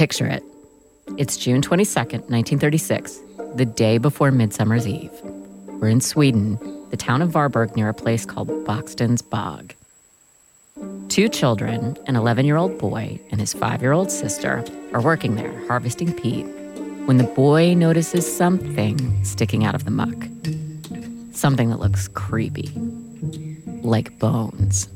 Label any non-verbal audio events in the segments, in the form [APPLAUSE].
Picture it. It's June 22nd, 1936, the day before Midsummer's Eve. We're in Sweden, the town of Varberg near a place called Bocksten's Bog. Two children, an 11 year old boy and his five year old sister, are working there harvesting peat when the boy notices something sticking out of the muck. Something that looks creepy, like bones.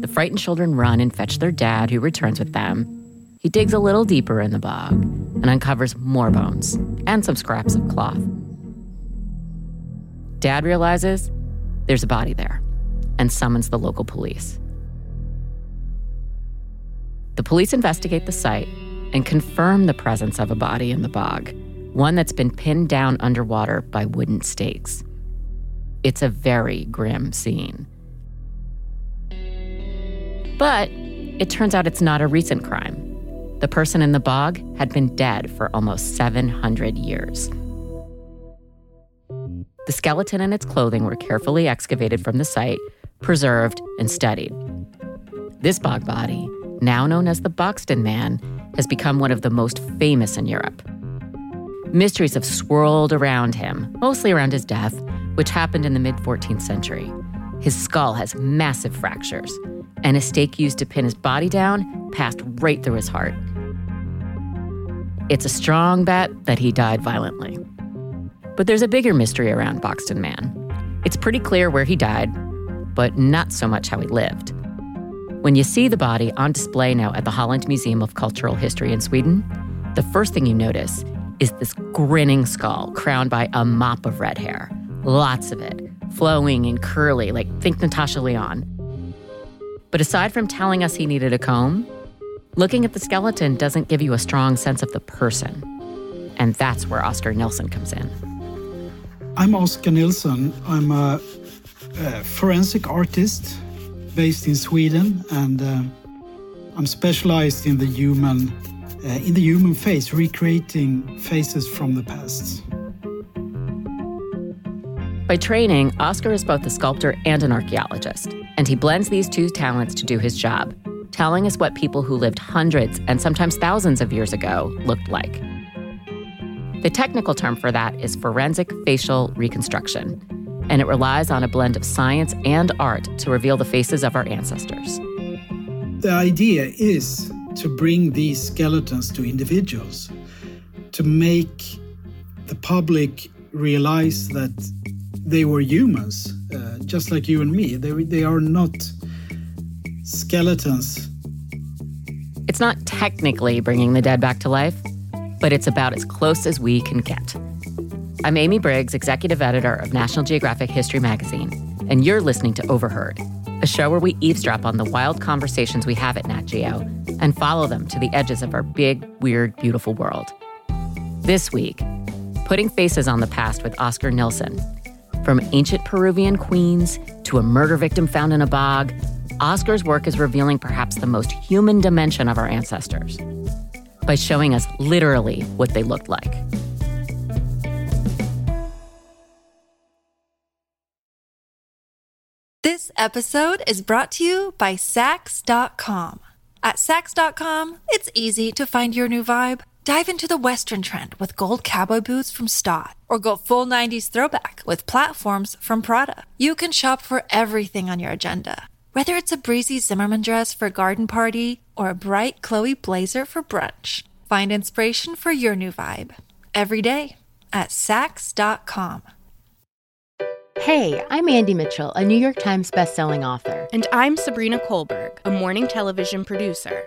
The frightened children run and fetch their dad, who returns with them. He digs a little deeper in the bog and uncovers more bones and some scraps of cloth. Dad realizes there's a body there and summons the local police. The police investigate the site and confirm the presence of a body in the bog, one that's been pinned down underwater by wooden stakes. It's a very grim scene. But it turns out it's not a recent crime. The person in the bog had been dead for almost 700 years. The skeleton and its clothing were carefully excavated from the site, preserved, and studied. This bog body, now known as the Bocksten Man, has become one of the most famous in Europe. Mysteries have swirled around him, mostly around his death, which happened in the mid 14th century. His skull has massive fractures, and a stake used to pin his body down passed right through his heart. It's a strong bet that he died violently. But there's a bigger mystery around Bocksten Man. It's pretty clear where he died, but not so much how he lived. When you see the body on display now at the Halland Museum of Cultural History in Sweden, the first thing you notice is this grinning skull crowned by a mop of red hair. Lots of it, flowing and curly, like think Natasha Lyonne. But aside from telling us he needed a comb, Looking at the skeleton doesn't give you a strong sense of the person. And that's where Oscar Nilsson comes in. I'm Oscar Nilsson. I'm a, a forensic artist based in Sweden, and uh, I'm specialized in the human uh, in the human face, recreating faces from the past. By training, Oscar is both a sculptor and an archaeologist, and he blends these two talents to do his job telling us what people who lived hundreds and sometimes thousands of years ago looked like. The technical term for that is forensic facial reconstruction, and it relies on a blend of science and art to reveal the faces of our ancestors. The idea is to bring these skeletons to individuals, to make the public realize that they were humans, uh, just like you and me. They, they are not skeletons. It's not technically bringing the dead back to life, but it's about as close as we can get. I'm Amy Briggs, executive editor of National Geographic History magazine, and you're listening to Overheard, a show where we eavesdrop on the wild conversations we have at Nat Geo and follow them to the edges of our big, weird, beautiful world. This week, putting faces on the past with Oscar Nilsson. From ancient Peruvian queens to a murder victim found in a bog Oscar's work is revealing perhaps the most human dimension of our ancestors by showing us literally what they looked like. This episode is brought to you by Saks.com. At Saks.com, it's easy to find your new vibe. Dive into the Western trend with gold cowboy boots from Staud, or go full 90s throwback with platforms from Prada. You can shop for everything on your agenda whether it's a breezy Zimmermann dress for a garden party or a bright Chloe blazer for brunch, find inspiration for your new vibe every day at Saks.com. Hey, I'm Andy Mitchell, a New York Times bestselling author. And I'm Sabrina Kohlberg, a morning television producer.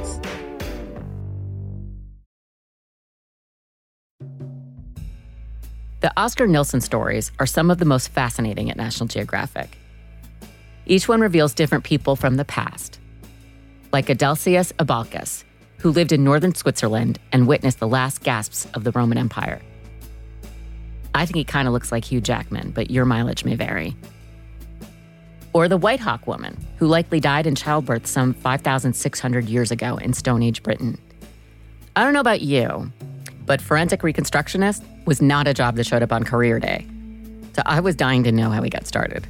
The Oscar Nilsson stories are some of the most fascinating at National Geographic. Each one reveals different people from the past, like Adelasius Ebalchus, who lived in northern Switzerland and witnessed the last gasps of the Roman Empire. I think he kind of looks like Hugh Jackman, but your mileage may vary. Or the Whitehawk woman, who likely died in childbirth some 5,600 years ago in Stone Age Britain. I don't know about you, but forensic reconstructionist was not a job that showed up on career day. So I was dying to know how he got started.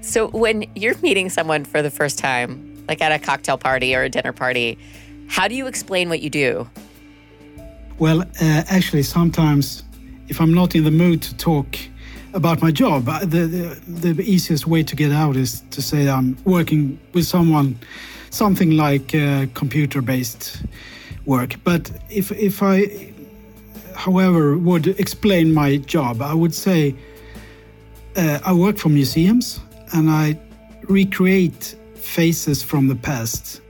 So when you're meeting someone for the first time, like at a cocktail party or a dinner party, how do you explain what you do? Well, uh, actually, sometimes if I'm not in the mood to talk about my job, uh, the, the, the easiest way to get out is to say I'm working with someone, something like uh, computer based work. But if, if I however, would explain my job, I would say uh, I work for museums and I recreate faces from the past.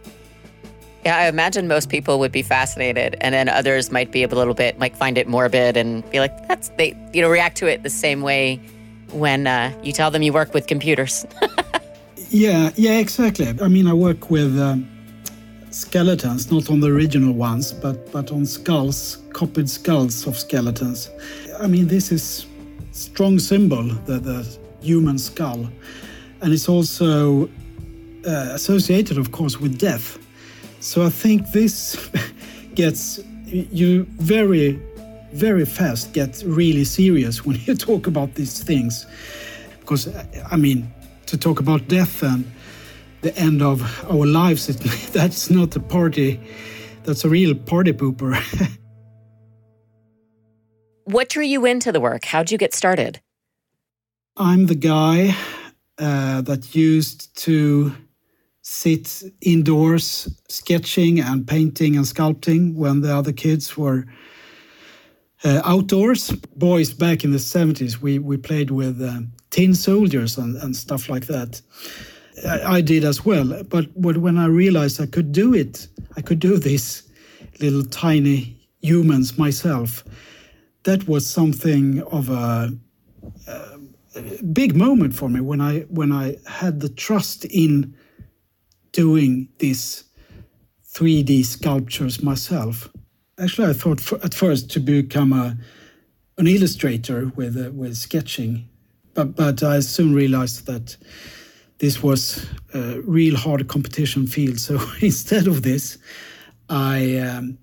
Yeah, I imagine most people would be fascinated, and then others might be a little bit like find it morbid and be like, "That's they," you know, react to it the same way when uh, you tell them you work with computers. [LAUGHS] yeah, yeah, exactly. I mean, I work with. Um, skeletons, not on the original ones, but, but on skulls, copied skulls of skeletons. I mean, this is strong symbol, the, the human skull. And it's also uh, associated, of course, with death. So I think this [LAUGHS] gets you very, very fast get really serious when [LAUGHS] you talk about these things. Because, I mean, to talk about death and the end of our lives. It, [LAUGHS] that's not a party. That's a real party pooper. [LAUGHS] what drew you into the work? How'd you get started? I'm the guy uh, that used to sit indoors sketching and painting and sculpting when the other kids were uh, outdoors. Boys back in the 70s, we, we played with uh, tin soldiers and, and stuff like that. I, did as well. But when I realized I could do it, I could do these little tiny humans myself. That was something of a, a big moment for me when I when I had the trust in doing these 3D sculptures myself. Actually, I thought for, at first to become a an illustrator with uh, with sketching, but but I soon realized that this was a real hard competition field. So [LAUGHS] instead of this, I um,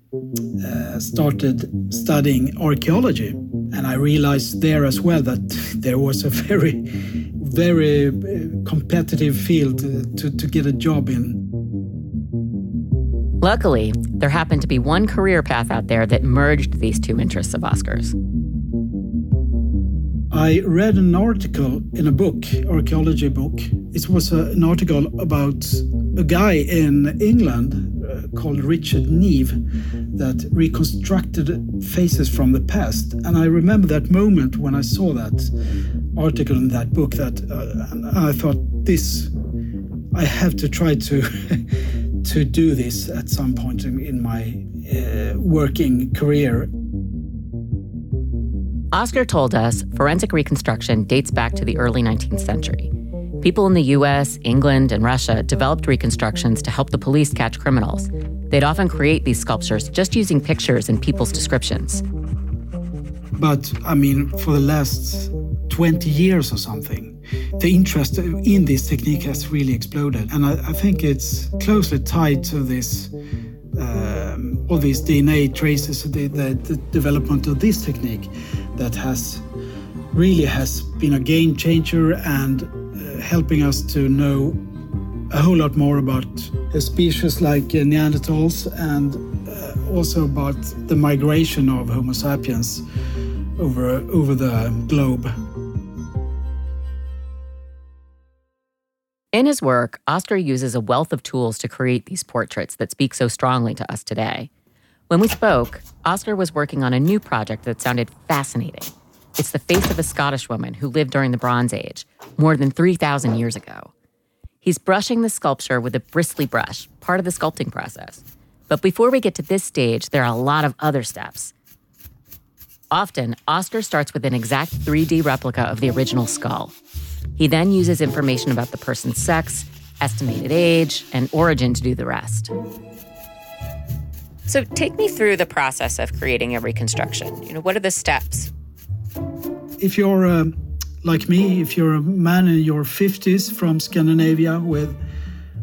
uh, started studying archaeology, and I realized there as well that [LAUGHS] there was a very, very uh, competitive field to, to get a job in. Luckily, there happened to be one career path out there that merged these two interests of Oscar's. I read an article in a book, archaeology book. It was a, an article about a guy in England uh, called Richard Neave that reconstructed faces from the past. And I remember that moment when I saw that article in that book that uh, I thought this I have to try to [LAUGHS] to do this at some point in, in my uh, working career. Oscar told us forensic reconstruction dates back to the early 19th century. People in the US, England, and Russia developed reconstructions to help the police catch criminals. They'd often create these sculptures just using pictures and people's descriptions. But, I mean, for the last 20 years or something, the interest in this technique has really exploded. And I, I think it's closely tied to this um, all these DNA traces, the, the, the, development of this technique that has really has been a game changer and uh, helping us to know a whole lot more about species like uh, Neanderthals and uh, also about the migration of Homo sapiens over, over the globe. In his work, Oscar uses a wealth of tools to create these portraits that speak so strongly to us today. When we spoke, Oscar was working on a new project that sounded fascinating. It's the face of a Scottish woman who lived during the Bronze Age, more than 3,000 years ago. He's brushing the sculpture with a bristly brush, part of the sculpting process. But before we get to this stage, there are a lot of other steps. Often, Oscar starts with an exact 3D replica of the original skull. He then uses information about the person's sex, estimated age, and origin to do the rest. So, take me through the process of creating a reconstruction. You know, what are the steps? If you're uh, like me, if you're a man in your 50s from Scandinavia with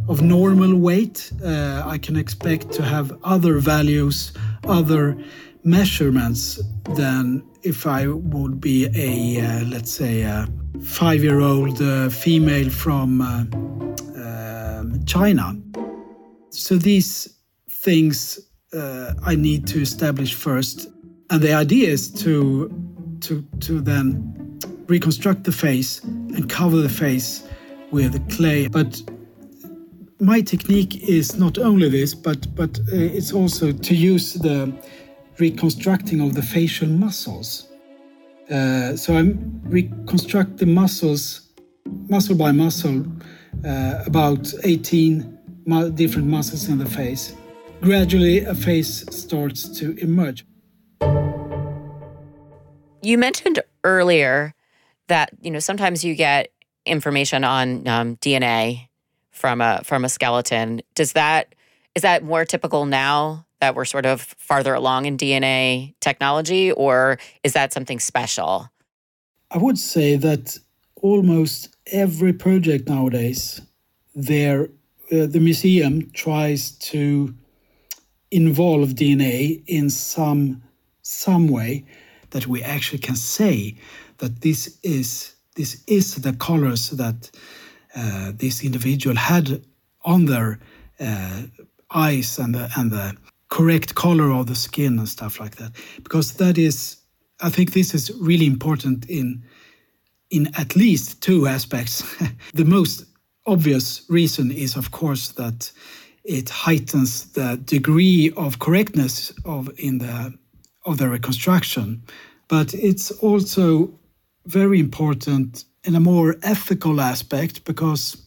of normal weight, uh, I can expect to have other values, other measurements than if I would be a, uh, let's say, a five year old uh, female from uh, um, China. So these things uh, I need to establish first. And the idea is to, to, to then reconstruct the face and cover the face with clay. But my technique is not only this, but, but uh, it's also to use the reconstructing of the facial muscles. Uh, so I reconstruct the muscles, muscle by muscle, uh, about 18 mu different muscles in the face. Gradually, a face starts to emerge. You mentioned earlier that you know sometimes you get information on um, DNA from a from a skeleton. Does that is that more typical now that we're sort of farther along in DNA technology, or is that something special? I would say that almost every project nowadays, there uh, the museum tries to involve DNA in some some way that we actually can say that this is this is the colors that uh, this individual had on their uh, eyes and the, and the correct color of the skin and stuff like that. Because that is i think this is really important in in at least two aspects. [LAUGHS] The most obvious reason is of course that it heightens the degree of correctness of in the of the reconstruction but it's also very important in a more ethical aspect because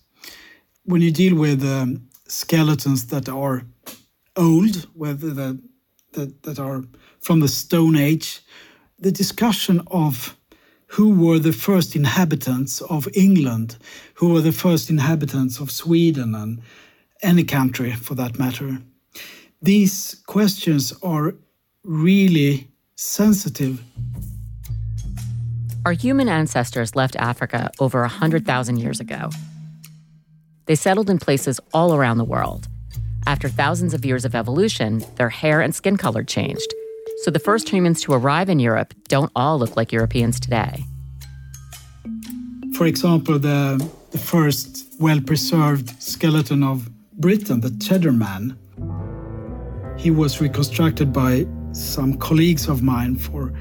when you deal with um, skeletons that are old, whether that, that, that are from the Stone Age, the discussion of who were the first inhabitants of England, who were the first inhabitants of Sweden and any country for that matter. These questions are really sensitive. Our human ancestors left Africa over 100,000 years ago. They settled in places all around the world. After thousands of years of evolution, their hair and skin color changed. So the first humans to arrive in Europe don't all look like Europeans today. For example, the, the first well preserved skeleton of Britain, the Cheddar Man, he was reconstructed by some colleagues of mine for,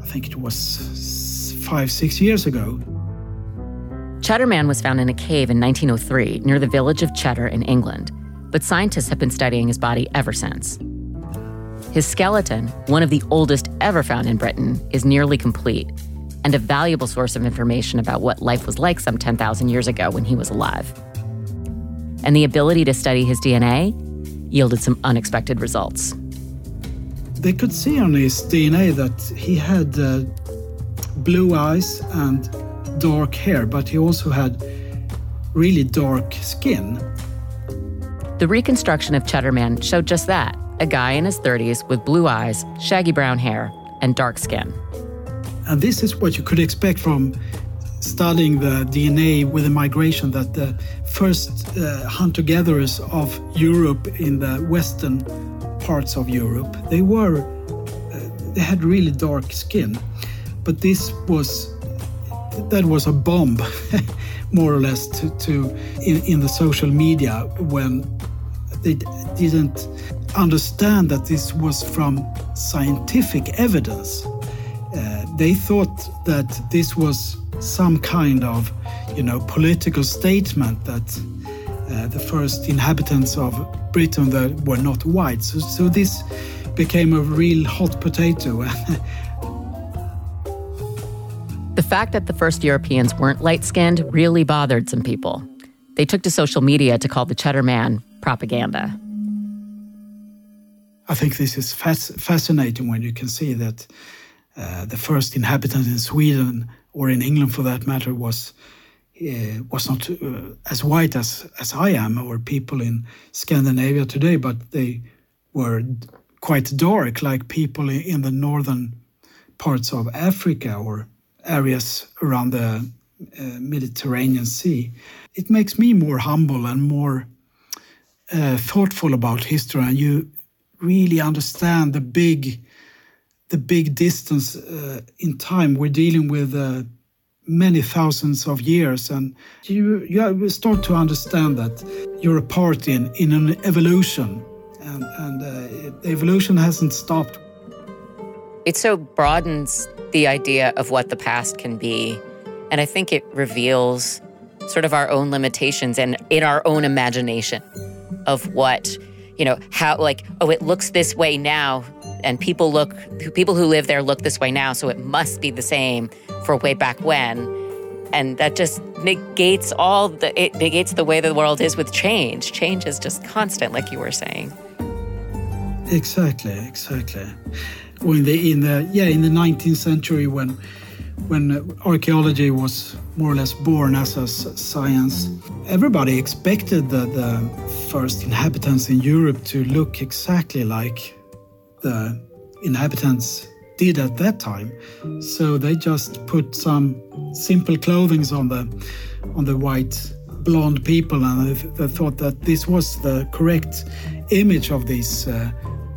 I think it was five, six years ago. Cheddar Man was found in a cave in 1903 near the village of Cheddar in England but scientists have been studying his body ever since. His skeleton, one of the oldest ever found in Britain, is nearly complete and a valuable source of information about what life was like some 10,000 years ago when he was alive. And the ability to study his DNA yielded some unexpected results. They could see on his DNA that he had uh, blue eyes and dark hair, but he also had really dark skin. The reconstruction of Cheddar Man showed just that a guy in his 30s with blue eyes, shaggy brown hair, and dark skin. And this is what you could expect from studying the DNA with the migration that the first uh, hunter gatherers of Europe in the western parts of Europe they were uh, they had really dark skin but this was that was a bomb [LAUGHS] more or less to, to in, in the social media when they didn't understand that this was from scientific evidence. Uh, they thought that this was some kind of, you know, political statement that uh, the first inhabitants of Britain that were not white. So, so this became a real hot potato. [LAUGHS] the fact that the first Europeans weren't light skinned really bothered some people. They took to social media to call the Cheddar Man propaganda. I think this is fascinating when you can see that uh, the first inhabitant in Sweden or in England, for that matter, was uh, was not uh, as white as as I am or people in Scandinavia today, but they were quite dark, like people in the northern parts of Africa or areas around the uh, Mediterranean Sea. It makes me more humble and more uh, thoughtful about history, and you really understand the big the big distance uh, in time. We're dealing with uh, many thousands of years, and you you start to understand that you're a part in in an evolution, and and uh, evolution hasn't stopped. It so broadens the idea of what the past can be, and I think it reveals sort of our own limitations and in our own imagination of what you know how like oh it looks this way now and people look people who live there look this way now so it must be the same for way back when. And that just negates all the it negates the way the world is with change. Change is just constant like you were saying. Exactly exactly. When in the in the yeah in the 19th century when when archaeology was more or less born as a science, everybody expected the, the first inhabitants in Europe to look exactly like the inhabitants did at that time. So they just put some simple clothing on the on the white blonde people, and they, thought that this was the correct image of these uh,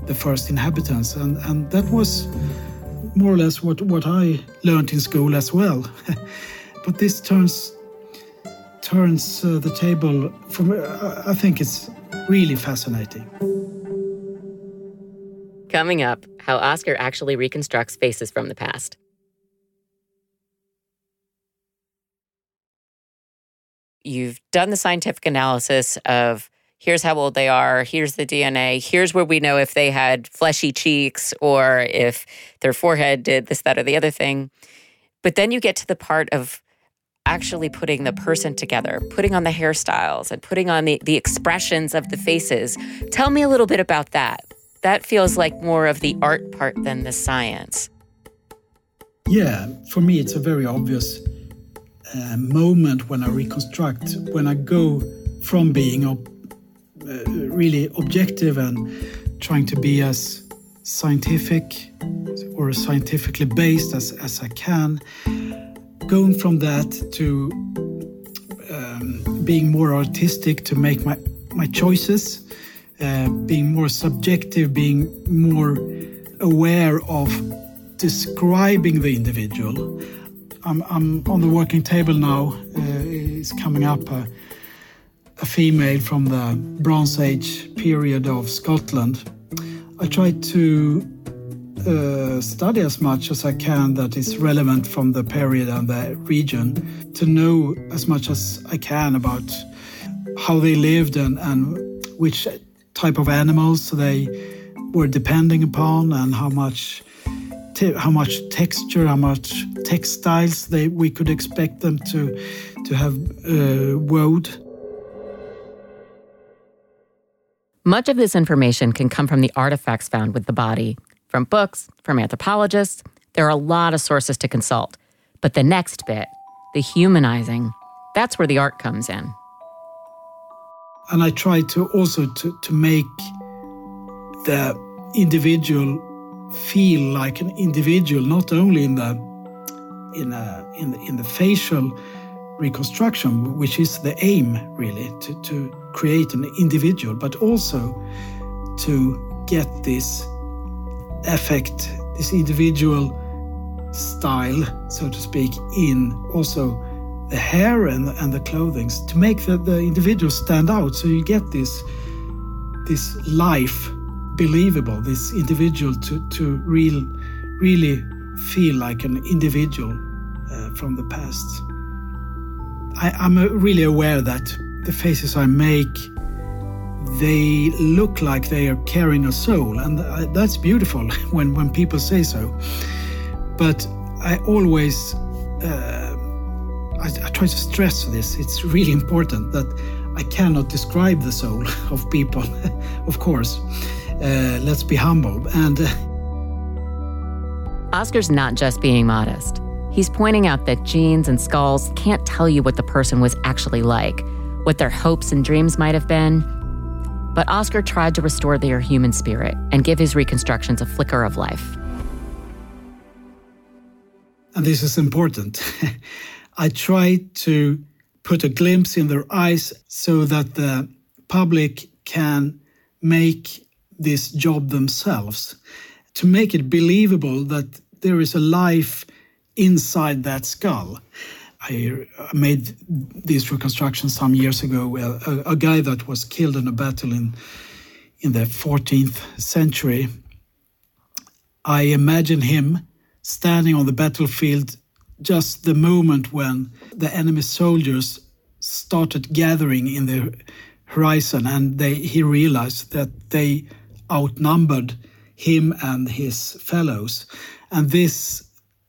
the first inhabitants, and and that was more or less what, what I learned in school as well. [LAUGHS] but this turns turns uh, the table from I think it's really fascinating. Coming up, how Oscar actually reconstructs faces from the past. You've done the scientific analysis of here's how old they are, here's the DNA, here's where we know if they had fleshy cheeks or if their forehead did this, that, or the other thing. But then you get to the part of actually putting the person together, putting on the hairstyles and putting on the, the expressions of the faces. Tell me a little bit about that. That feels like more of the art part than the science. Yeah, for me, it's a very obvious uh, moment when I reconstruct, when I go from being uh, really objective and trying to be as scientific or scientifically based as, as I can. Going from that to um, being more artistic to make my, my choices, uh, being more subjective, being more aware of describing the individual. I'm, I'm on the working table now, uh, it's coming up. Uh, a female from the Bronze Age period of Scotland. I try to uh, study as much as I can that is relevant from the period and the region to know as much as I can about how they lived and, and which type of animals they were depending upon and how much how much texture, how much textiles they we could expect them to to have uh, wove Much of this information can come from the artifacts found with the body, from books, from anthropologists. There are a lot of sources to consult. But the next bit, the humanizing, that's where the art comes in. And I try to also to, to make the individual feel like an individual, not only in the in a, in the, in the facial reconstruction, which is the aim really to, to create an individual, but also to get this effect, this individual style, so to speak, in also the hair and, and the clothing to make the, the individual stand out. So you get this, this life believable. This individual to to real, really feel like an individual uh, from the past. I, I'm uh, really aware that the faces I make they look like they are carrying a soul, and uh, that's beautiful [LAUGHS] when when people say so. But I always uh, I, I try to stress this. It's really important that I cannot describe the soul [LAUGHS] of people, [LAUGHS] of course. Uh, let's be humble. And uh, Oscar's not just being modest. He's pointing out that genes and skulls can't tell you what the person was actually like, what their hopes and dreams might have been. But Oscar tried to restore their human spirit and give his reconstructions a flicker of life. And this is important. [LAUGHS] I try to put a glimpse in their eyes so that the public can make this job themselves, to make it believable that there is a life inside that skull. I uh, made this reconstruction some years ago. A, a, guy that was killed in a battle in in the 14th century. I imagine him standing on the battlefield just the moment when the enemy soldiers started gathering in the horizon and they, he realized that they outnumbered him and his fellows. And this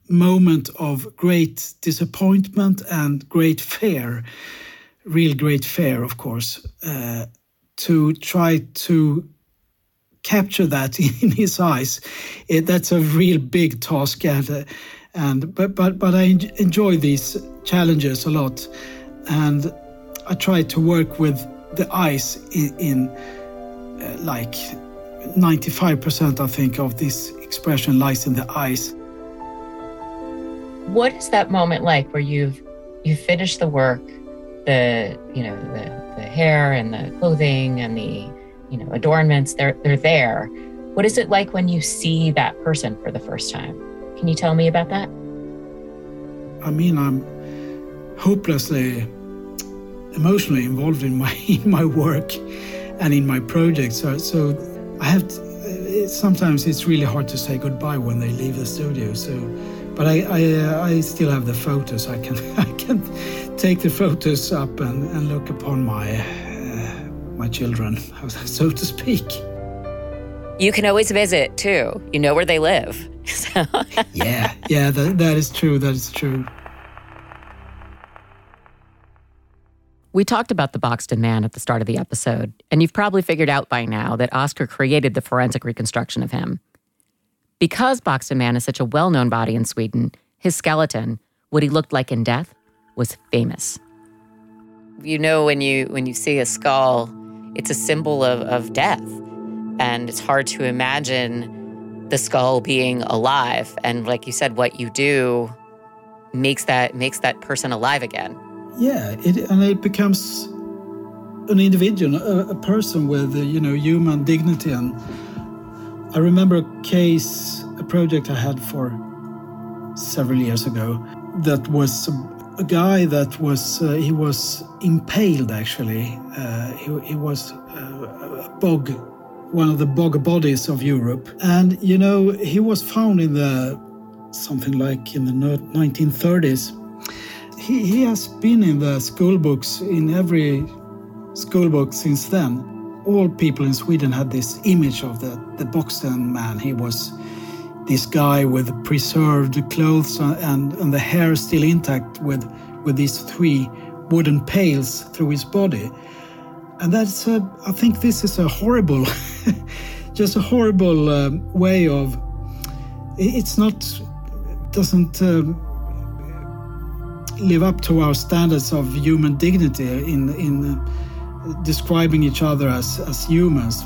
moment of great disappointment and great fear, real great fear, of course, uh, to try to capture that [LAUGHS] in his eyes, it, that's a real big task. And, uh, and but but but I enjoy these challenges a lot, and I try to work with the eyes in, in uh, like 95% I think of this expression lies in the eyes. What is that moment like where you've you finished the work, the you know the the hair and the clothing and the you know adornments they're they're there. What is it like when you see that person for the first time? Can you tell me about that? I mean, I'm hopelessly emotionally involved in my [LAUGHS] in my work and in my projects. So, so I have. To, sometimes it's really hard to say goodbye when they leave the studio. So, but I I, uh, I still have the photos. I can [LAUGHS] I can take the photos up and, and look upon my uh, my children, [LAUGHS] so to speak. You can always visit too. You know where they live. [LAUGHS] yeah, yeah, that, that is true. That is true. We talked about the Bocksten man at the start of the episode, and you've probably figured out by now that Oscar created the forensic reconstruction of him. Because Bocksten Man is such a well known body in Sweden, his skeleton, what he looked like in death, was famous. You know, when you, when you see a skull, it's a symbol of, of death. And it's hard to imagine the skull being alive. And like you said, what you do makes that makes that person alive again. Yeah, it, and it becomes an individual, a, a person with uh, you know human dignity. And I remember a case, a project I had for several years ago, that was a, a guy that was uh, he was impaled actually. Uh, he, he was uh, a bog, one of the bog bodies of Europe, and you know he was found in the something like in the 1930s he, he has been in the school books, in every school book since then. All people in Sweden had this image of the, the Bocksten man. He was this guy with preserved clothes and, and the hair still intact with, with these three wooden pails through his body. And that's, a, I think this is a horrible, [LAUGHS] just a horrible uh, way of, it's not, doesn't um, live up to our standards of human dignity in, in uh, describing each other as, as humans.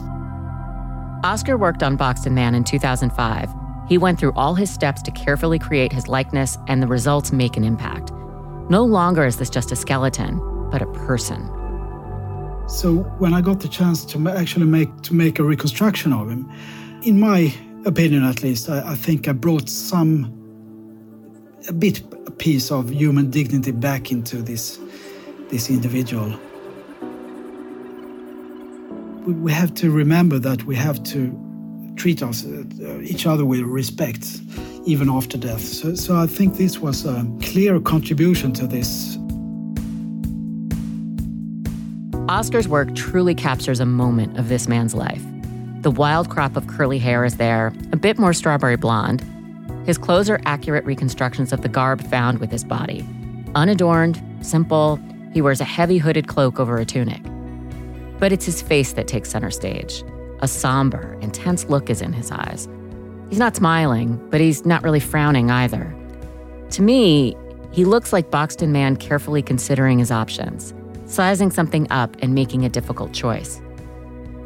Oscar worked on Bocksten Man in 2005. He went through all his steps to carefully create his likeness, and the results make an impact. No longer is this just a skeleton, but a person. So when I got the chance to actually make to make a reconstruction of him, in my opinion at least, I, I think I brought some a bit a piece of human dignity back into this this individual. We have to remember that we have to treat us uh, each other with respect even after death. So, so I think this was a clear contribution to this. Oscar's work truly captures a moment of this man's life. The wild crop of curly hair is there, a bit more strawberry blonde. His clothes are accurate reconstructions of the garb found with his body. Unadorned, simple, he wears a heavy hooded cloak over a tunic. But it's his face that takes center stage. A somber, intense look is in his eyes. He's not smiling, but he's not really frowning either. To me, he looks like Bocksten Man carefully considering his options, sizing something up and making a difficult choice.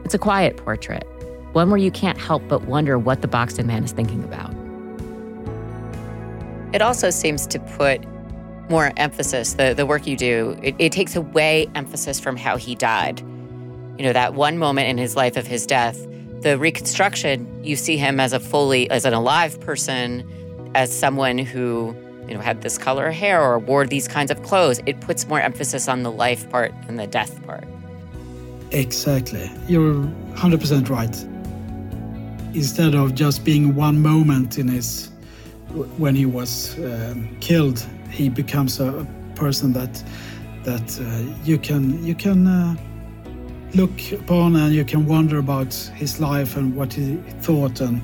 It's a quiet portrait, one where you can't help but wonder what the Bocksten Man is thinking about. It also seems to put more emphasis, the, the work you do, it, it takes away emphasis from how he died you know, that one moment in his life of his death, the reconstruction, you see him as a fully, as an alive person, as someone who, you know, had this color of hair or wore these kinds of clothes. It puts more emphasis on the life part than the death part. Exactly. You're 100% right. Instead of just being one moment in his, when he was um, killed, he becomes a person that, that uh, you can, you can, uh, look upon and you can wonder about his life and what he thought and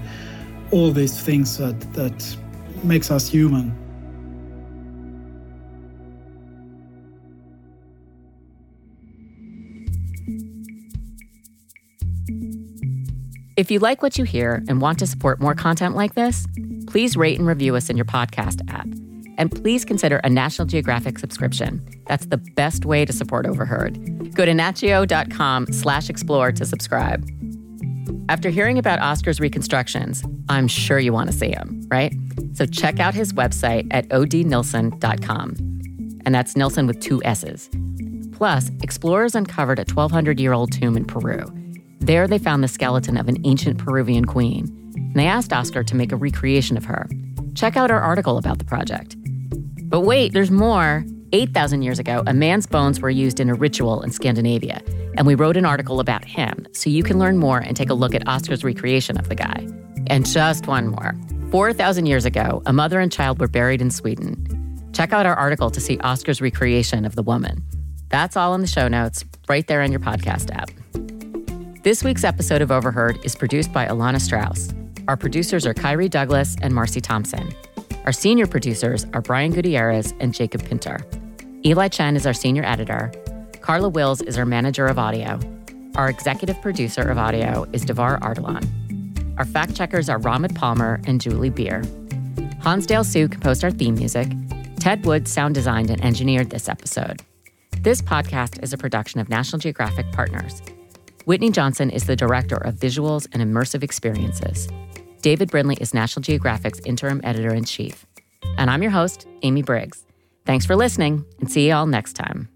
all these things that, that makes us human. If you like what you hear and want to support more content like this, please rate and review us in your podcast app. And please consider a National Geographic subscription. That's the best way to support Overheard. Go to natgeo.com slash explore to subscribe. After hearing about Oscar's reconstructions, I'm sure you want to see him, right? So check out his website at odnilsson.com. And that's Nilsson with two S's. Plus, explorers uncovered a 1,200 year old tomb in Peru. There, they found the skeleton of an ancient Peruvian queen. And they asked Oscar to make a recreation of her. Check out our article about the project. But wait, there's more. 8,000 years ago, a man's bones were used in a ritual in Scandinavia, and we wrote an article about him so you can learn more and take a look at Oscar's recreation of the guy. And just one more 4,000 years ago, a mother and child were buried in Sweden. Check out our article to see Oscar's recreation of the woman. That's all in the show notes, right there on your podcast app. This week's episode of Overheard is produced by Alana Strauss. Our producers are Kyrie Douglas and Marcy Thompson. Our senior producers are Brian Gutierrez and Jacob Pinter. Eli Chen is our senior editor. Carla Wills is our manager of audio. Our executive producer of audio is Davar Ardalan. Our fact checkers are Ramad Palmer and Julie Beer. Hansdale Hsu composed our theme music. Ted Wood sound designed and engineered this episode. This podcast is a production of National Geographic Partners. Whitney Johnson is the director of visuals and immersive experiences. David Brindley is National Geographic's interim editor in chief. And I'm your host, Amy Briggs. Thanks for listening, and see you all next time.